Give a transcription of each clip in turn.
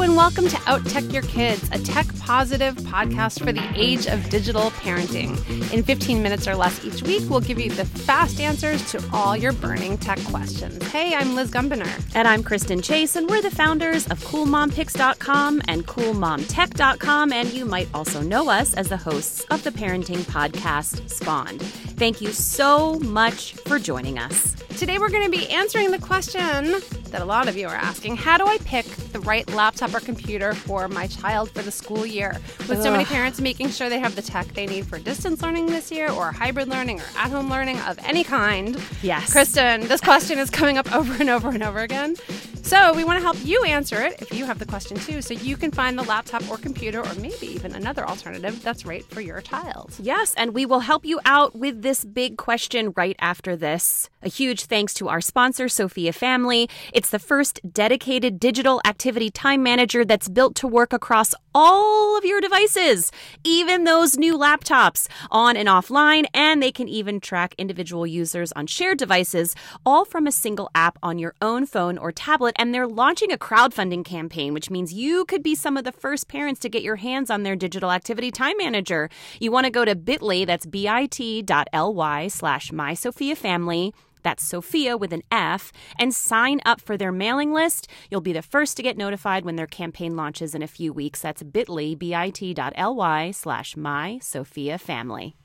Hello, and welcome to Out Tech Your Kids, a tech positive podcast for the age of digital parenting. In 15 minutes or less each week, we'll give you the fast answers to all your burning tech questions. Hey, I'm Liz Gumbiner. And I'm Kristen Chase, and we're the founders of CoolMomPicks.com and CoolMomTech.com, and you might also know us as the hosts of the parenting podcast Spawned. Thank you so much for joining us. Today, we're going to be answering the question that a lot of you are asking How do I pick the right laptop or computer for my child for the school year? With Ugh. so many parents making sure they have the tech they need for distance learning this year or hybrid learning or at home learning of any kind. Yes. Kristen, this question is coming up over and over and over again. So we want to help you answer it if you have the question too, so you can find the laptop or computer or maybe even another alternative that's right for your child. Yes, and we will help you out with this big question right after this. A huge thanks to our sponsor, Sofia Family. It's the first dedicated digital activity time manager that's built to work across all of your devices, even those new laptops, on and offline, and they can even track individual users on shared devices, all from a single app on your own phone or tablet. And they're launching a crowdfunding campaign, which means you could be some of the first parents to get your hands on their digital activity time manager. You want to go to bit.ly, that's bit.ly slash my Sofia family that's Sofia with an F, and sign up for their mailing list. You'll be the first to get notified when their campaign launches in a few weeks. That's bit.ly, bit.ly slash my Sofia family.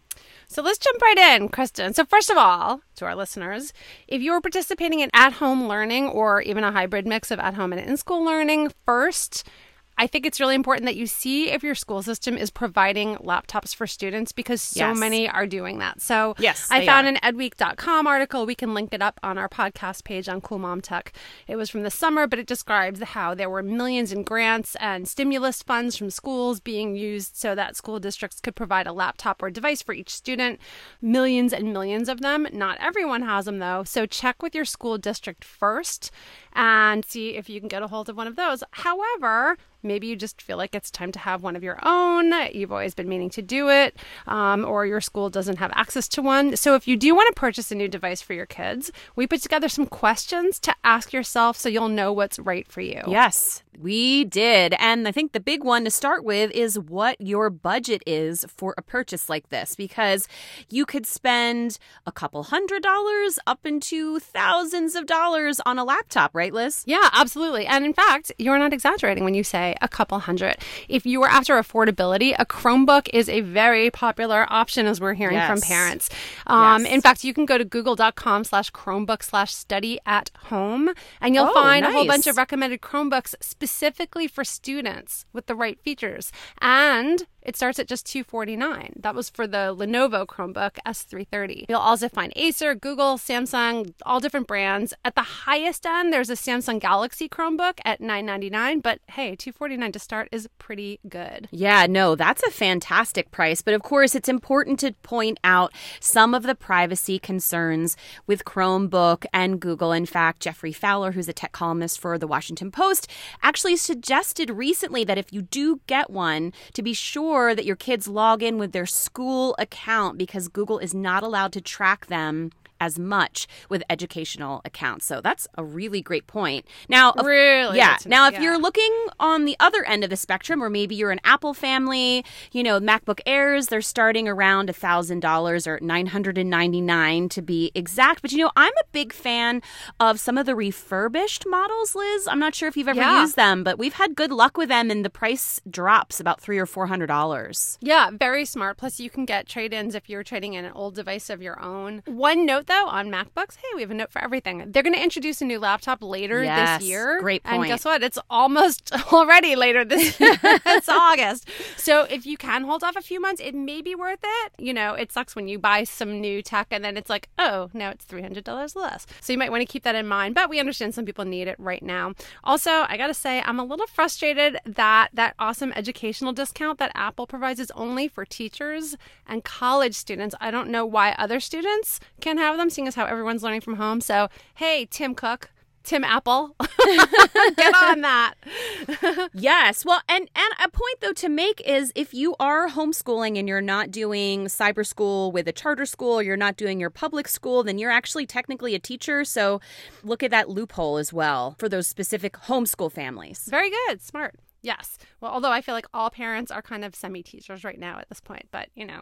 So let's jump right in, Kristen. So, first of all, to our listeners, if you're participating in at home learning or even a hybrid mix of at home and in school learning, first, I think it's really important that you see if your school system is providing laptops for students because so yes. many are doing that. So yes, I found are. an edweek.com article. We can link it up on our podcast page on Cool Mom Tech. It was from the summer, but it describes how there were millions in grants and stimulus funds from schools being used so that school districts could provide a laptop or device for each student. Millions and millions of them. Not everyone has them though. So check with your school district first and see if you can get a hold of one of those. However, maybe you just feel like it's time to have one of your own. You've always been meaning to do it, um, or your school doesn't have access to one. So, if you do want to purchase a new device for your kids, we put together some questions to ask yourself so you'll know what's right for you. Yes, we did. And I think the big one to start with is what your budget is for a purchase like this, because you could spend a couple hundred dollars up into thousands of dollars on a laptop, right, Liz? Yeah, absolutely. And in fact, you're not exaggerating when you say a couple hundred. If you are after affordability, a Chromebook is a very popular option, as we're hearing yes. from parents. Um, yes. In fact, you can go to google.com slash Chromebook slash study at home, and you'll oh, find nice. a whole bunch of recommended Chromebooks specifically for students with the right features. And it starts at just 249. That was for the Lenovo Chromebook S330. You'll also find Acer, Google, Samsung, all different brands. At the highest end, there's a Samsung Galaxy Chromebook at 999, but hey, 249 to start is pretty good. Yeah, no, that's a fantastic price. But of course, it's important to point out some of the privacy concerns with Chromebook and Google. In fact, Geoffrey Fowler, who's a tech columnist for the Washington Post, actually suggested recently that if you do get one, to be sure sure that your kids log in with their school account because Google is not allowed to track them as much with educational accounts. So that's a really great point. Now, really, yeah. Now, if yeah. you're looking on the other end of the spectrum, or maybe you're an Apple family, you know, MacBook Airs, they're starting around a thousand dollars or nine hundred and ninety nine to be exact. But you know, I'm a big fan of some of the refurbished models, Liz. I'm not sure if you've ever yeah. used them, but we've had good luck with them, and the price drops about three or four hundred dollars. Yeah, very smart. Plus, you can get trade ins if you're trading in an old device of your own. One note though on MacBooks, hey, we have a note for everything. They're going to introduce a new laptop later yes, this year. Great point. And guess what? It's almost already later this year. it's August. So if you can hold off a few months, it may be worth it. You know, it sucks when you buy some new tech and then it's like, oh, now it's $300 less. So you might want to keep that in mind. But we understand some people need it right now. Also, I got to say, I'm a little frustrated that that awesome educational discount that Apple provides is only for teachers and college students. I don't know why other students can have them, seeing as how everyone's learning from home. So, hey, Tim Cook, Tim Apple. Get on that. yes. Well, and and a point though to make is if you are homeschooling and you're not doing cyber school with a charter school, or you're not doing your public school, then you're actually technically a teacher. So look at that loophole as well for those specific homeschool families. Very good. Smart. Yes. Well, although I feel like all parents are kind of semi teachers right now at this point, but you know.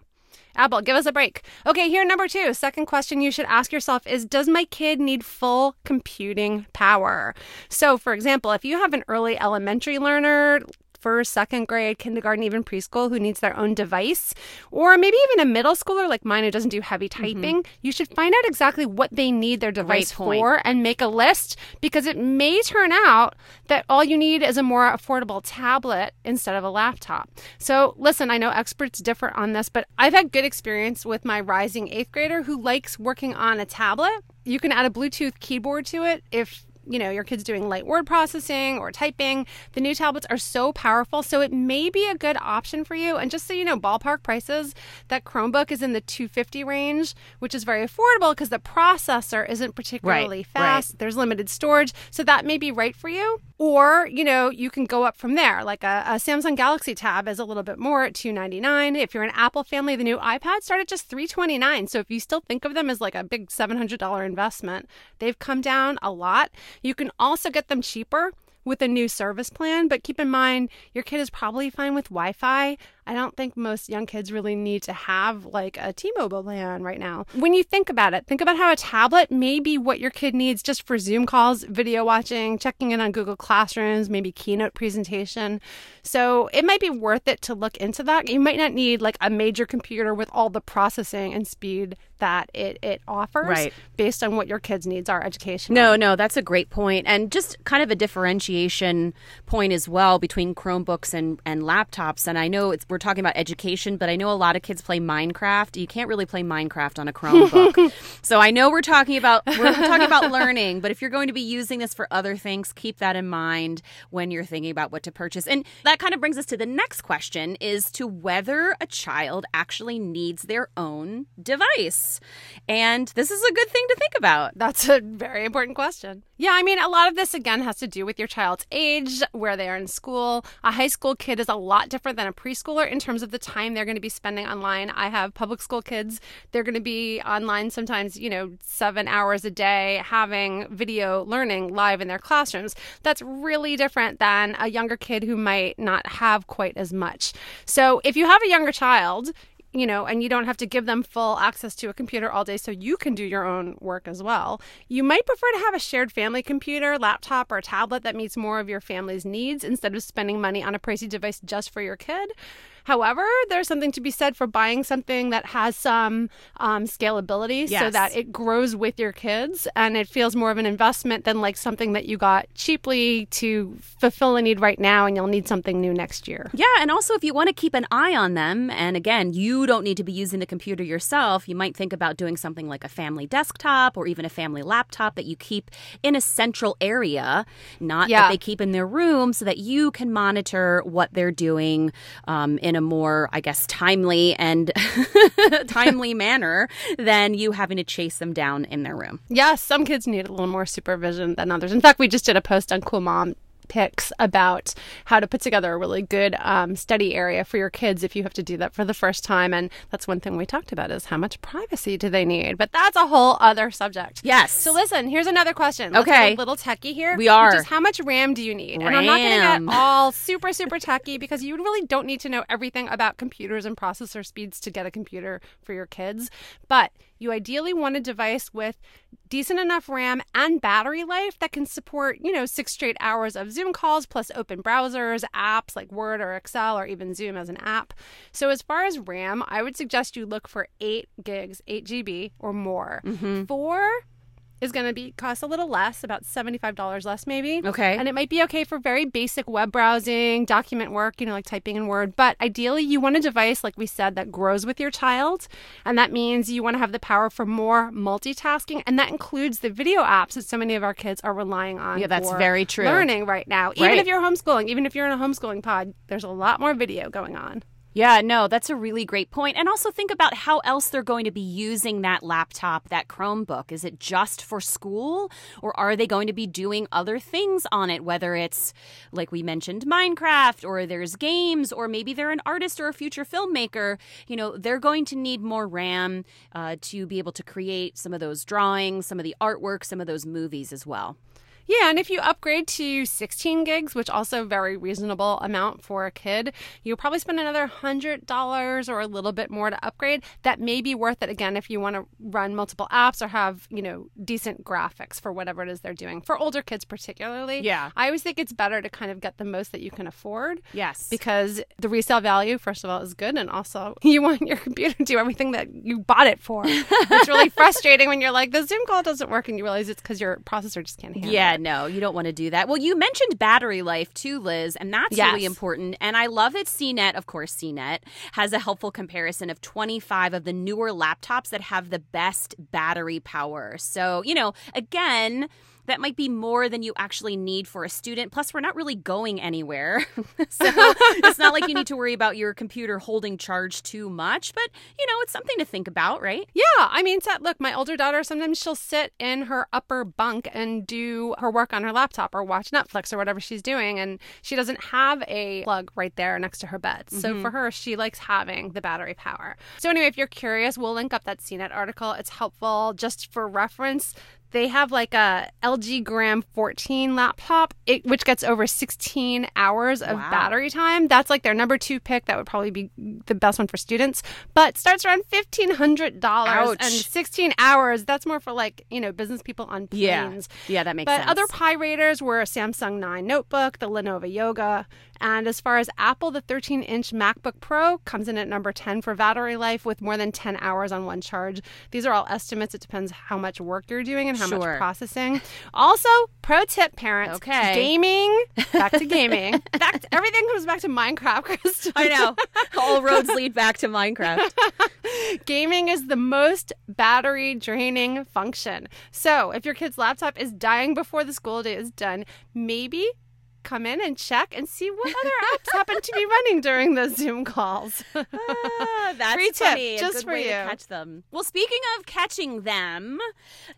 Apple, give us a break. Okay, here, number two. Second question you should ask yourself is Does my kid need full computing power? So, for example, if you have an early elementary learner, first, second grade, kindergarten, even preschool who needs their own device, or maybe even a middle schooler like mine who doesn't do heavy Mm-hmm. typing, you should find out exactly what they need their device for and make a list because it may turn out that all you need is a more affordable tablet instead of a laptop. So, listen, I know experts differ on this, but I've had good experience with my rising eighth grader who likes working on a tablet. You can add a Bluetooth keyboard to it if you know your kid's doing light word processing or typing the new tablets are so powerful. So it may be a good option for you. And just so you know ballpark prices that chromebook is in the 250 range which is very affordable because the processor isn't particularly Right, fast. There's limited storage. So that may be right for you. Or you know you can go up from there. Like a, a samsung galaxy tab is a little bit more at 299 if you're an apple family the new ipad start at just 329 so if you still think of them as like a big $700 investment they've come down a lot you can also get them cheaper with a new service plan, but keep in mind your kid is probably fine with Wi Fi. I don't think most young kids really need to have like a T Mobile plan right now. When you think about it, think about how a tablet may be what your kid needs just for Zoom calls, video watching, checking in on Google Classrooms, maybe keynote presentation. So it might be worth it to look into that. You might not need like a major computer with all the processing and speed that it, it offers Right. based on what your kids' needs are educational. No, no, that's a great point. And just kind of a differentiation point as well between Chromebooks and, and laptops. And I know it's, we're talking about education, but I know a lot of kids play Minecraft. You can't really play Minecraft on a Chromebook. so I know we're talking about we're talking about learning, but if you're going to be using this for other things, keep that in mind when you're thinking about what to purchase. And that kind of brings us to the next question is to whether a child actually needs their own device. And this is a good thing to think about. That's a very important question. Yeah, I mean, a lot of this again has to do with your child's age, where they are in school. A high school kid is a lot different than a preschooler in terms of the time they're going to be spending online. I have public school kids, they're going to be online sometimes, you know, seven hours a day having video learning live in their classrooms. That's really different than a younger kid who might not have quite as much. So if you have a younger child, you know, and you don't have to give them full access to a computer all day so you can do your own work as well. You might prefer to have a shared family computer, laptop, or tablet that meets more of your family's needs instead of spending money on a pricey device just for your kid. However, there's something to be said for buying something that has some um, scalability so that it grows with your kids and it feels more of an investment than like something that you got cheaply to fulfill a need right now and you'll need something new next year. Yeah, and also if you want to keep an eye on them, and again, you don't need to be using the computer yourself, you might think about doing something like a family desktop or even a family laptop that you keep in a central area, not Yeah. that they keep in their room, so that you can monitor what they're doing um, in a more, I guess, timely and timely manner than you having to chase them down in their room. Yes, some kids need a little more supervision than others. In fact, we just did a post on Cool Mom Picks about how to put together a really good um, study area for your kids if you have to do that for the first time. And that's one thing we talked about is how much privacy do they need? But that's a whole other subject. Yes. So listen, here's another question. Let's Okay. a little techie here. We are. Which is how much RAM do you need? And I'm not going to get all super, super techie because you really don't need to know everything about computers and processor speeds to get a computer for your kids. But you ideally want a device with decent enough RAM and battery life that can support, you know, six straight hours of Zoom calls plus open browsers, apps like Word or Excel or even Zoom as an app. So as far as RAM, I would suggest you look for eight gigs, eight GB or more. Mm-hmm. Four is going to be cost a little less, about $75 less maybe. Okay. And it might be okay for very basic web browsing, document work, you know, like typing in Word. But ideally, you want a device, like we said, that grows with your child. And that means you want to have the power for more multitasking. And that includes the video apps that so many of our kids are relying on. Yeah, that's for very true. Learning right now. Even Right. if you're homeschooling, even if you're in a homeschooling pod, there's a lot more video going on. Yeah, no, that's a really great point. And also think about how else they're going to be using that laptop, that Chromebook. Is it just for school or are they going to be doing other things on it? Whether it's, like we mentioned, Minecraft or there's games or maybe they're an artist or a future filmmaker. You know, they're going to need more RAM uh, to be able to create some of those drawings, some of the artwork, some of those movies as well. Yeah, and if you upgrade to 16 gigs, which also very reasonable amount for a kid, you'll probably spend another $100 or a little bit more to upgrade. That may be worth it again if you want to run multiple apps or have, you know, decent graphics for whatever it is they're doing. For older kids particularly. Yeah. I always think it's better to kind of get the most that you can afford. Yes. Because the resale value, first of all, is good and also you want your computer to do everything that you bought it for. it's really frustrating when you're like, the Zoom call doesn't work and you realize it's because your processor just can't handle it. Yeah, no, you don't want to do that. Well, you mentioned battery life too, Liz, and that's Yes. really important. And I love that CNET, of course, CNET has a helpful comparison of 25 of the newer laptops that have the best battery power. So, you know, again, that might be more than you actually need for a student. Plus, we're not really going anywhere. so it's not like you need to worry about your computer holding charge too much, but, you know, it's something to think about, right? Yeah, I mean, look, my older daughter sometimes she'll sit in her upper bunk and do her work on her laptop or watch Netflix or whatever she's doing, and she doesn't have a plug right there next to her bed. So mm-hmm. for her, she likes having the battery power. So anyway, if you're curious, we'll link up that CNET article. It's helpful just for reference. They have like a LG Gram 14 laptop, it, which gets over 16 hours of Wow. battery time. That's like their number two pick. That would probably be the best one for students, but starts around $1,500. Ouch. And 16 hours, that's more for like, you know, business people on Yeah. planes. Yeah, that makes But sense. But other Pi raters were a Samsung 9 notebook, the Lenovo Yoga, and as far as Apple, the 13 inch MacBook Pro comes in at number 10 for battery life with more than 10 hours on one charge. These are all estimates. It depends how much work you're doing and how Sure. much processing. Also, pro tip, parents. Okay. Gaming. Back to gaming. back to, everything comes back to Minecraft, Kristen. I know. All roads lead back to Minecraft. Gaming is the most battery draining function. So, if your kid's laptop is dying before the school day is done, maybe come in and check and see what other apps happen to be running during those Zoom calls. Ah, that's Free tip, funny. Just good for way you. to catch them. Well, speaking of catching them,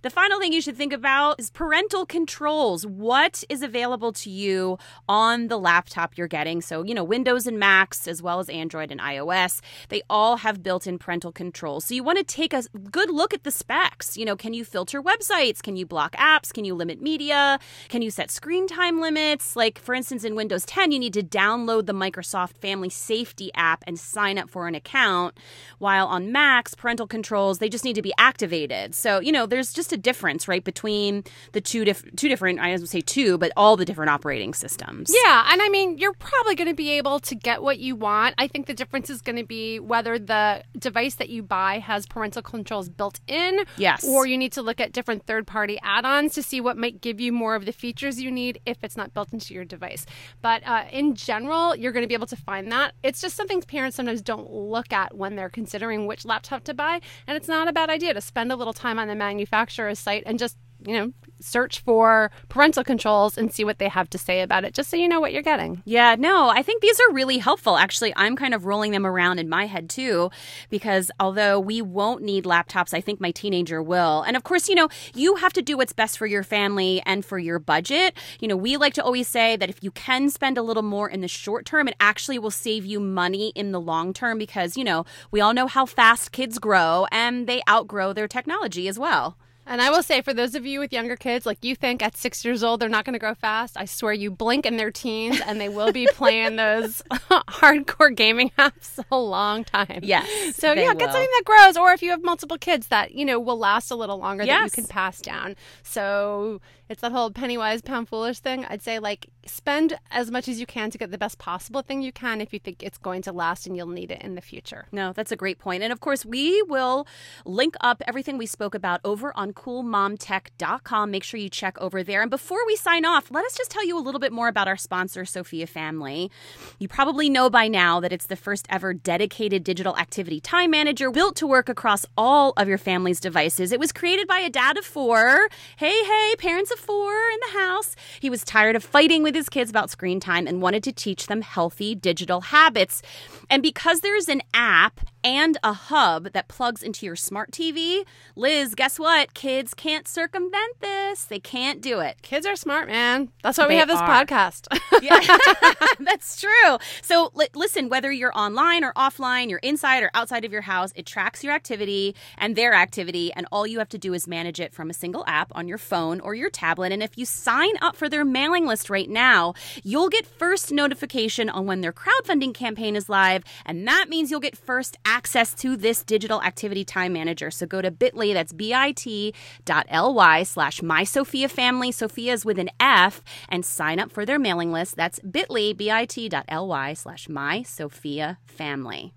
the final thing you should think about is parental controls. What is available to you on the laptop you're getting? So, you know, Windows and Macs, as well as Android and iOS, they all have built-in parental controls. So you want to take a good look at the specs. You know, can you filter websites? Can you block apps? Can you limit media? Can you set screen time limits? Like, for instance, in Windows 10, you need to download the Microsoft Family Safety app and sign up for an account. While on Macs, parental controls, they just need to be activated. So, you know, there's just a difference, right, between the two, diff- two different, I would say two, but all the different operating systems. Yeah, and I mean, you're probably going to be able to get what you want. I think the difference is going to be whether the device that you buy has parental controls built in. Yes. Or you need to look at different third party add ons to see what might give you more of the features you need if it's not built into your device. But uh, in general, you're going to be able to find that. It's just something parents sometimes don't look at when they're considering which laptop to buy. And it's not a bad idea to spend a little time on the manufacturer's site and just you know, search for parental controls and see what they have to say about it, just so you know what you're getting. Yeah, no, I think these are really helpful. Actually, I'm kind of rolling them around in my head too, because although we won't need laptops, I think my teenager will. And of course, you know, you have to do what's best for your family and for your budget. You know, we like to always say that if you can spend a little more in the short term, it actually will save you money in the long term because, you know, we all know how fast kids grow and they outgrow their technology as well. And I will say, for those of you with younger kids, like you think at six years old they're not going to grow fast, I swear you blink in their teens and they will be playing those hardcore gaming apps a long time. Yes, So yeah, get something that grows, or if you have multiple kids that you know will last a little longer that you can pass down. So it's that whole penny wise pound foolish thing. I'd say like spend as much as you can to get the best possible thing you can if you think it's going to last and you'll need it in the future. No, that's a great point. And of course, we will link up everything we spoke about over on coolmomtech.com. Make sure you check over there. And before we sign off, let us just tell you a little bit more about our sponsor, Sofia Family. You probably know by now that it's the first ever dedicated digital activity time manager built to work across all of your family's devices. It was created by a dad of four. Hey, hey, parents of four in the house. He was tired of fighting with his kids about screen time and wanted to teach them healthy digital habits. And because there's an app and a hub that plugs into your smart TV. Liz, guess what? Kids can't circumvent this. They can't do it. Kids are smart, man. That's why we have this are. podcast. Yeah, that's true. So li- listen, whether you're online or offline, you're inside or outside of your house, it tracks your activity and their activity, and all you have to do is manage it from a single app on your phone or your tablet. And if you sign up for their mailing list right now, you'll get first notification on when their crowdfunding campaign is live, and that means you'll get first access to this digital activity time manager. So go to bit.ly, that's bit.ly slash my Sofia family. Sofia is with an F, and sign up for their mailing list. That's bit.ly, bit.ly slash my Sofia family.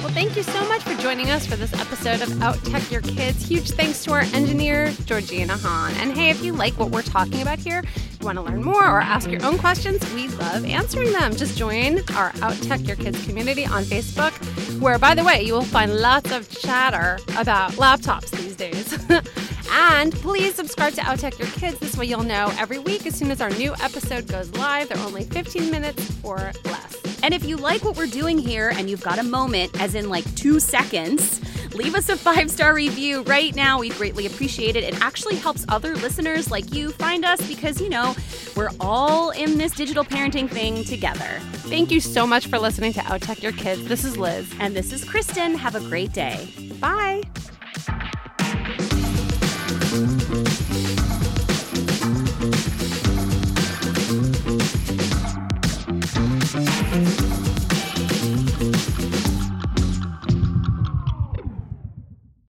Well, thank you so much for joining us for this episode of Out Tech Your Kids. Huge thanks to our engineer, Georgina Hahn. And hey, if you like what we're talking about here, you want to learn more or ask your own questions, we love answering them. Just join our Out Tech Your Kids community on Facebook, where, by the way, you will find lots of chatter about laptops these days. and please subscribe to Out Tech Your Kids. This way you'll know every week as soon as our new episode goes live. They're only 15 minutes or less. And if you like what we're doing here and you've got a moment, as in like two seconds, leave us a five star review right now. We'd greatly appreciate it. It actually helps other listeners like you find us because, you know, we're all in this digital parenting thing together. Thank you so much for listening to Out Tech Your Kids. This is Liz. And this is Kristen. Have a great day. Bye.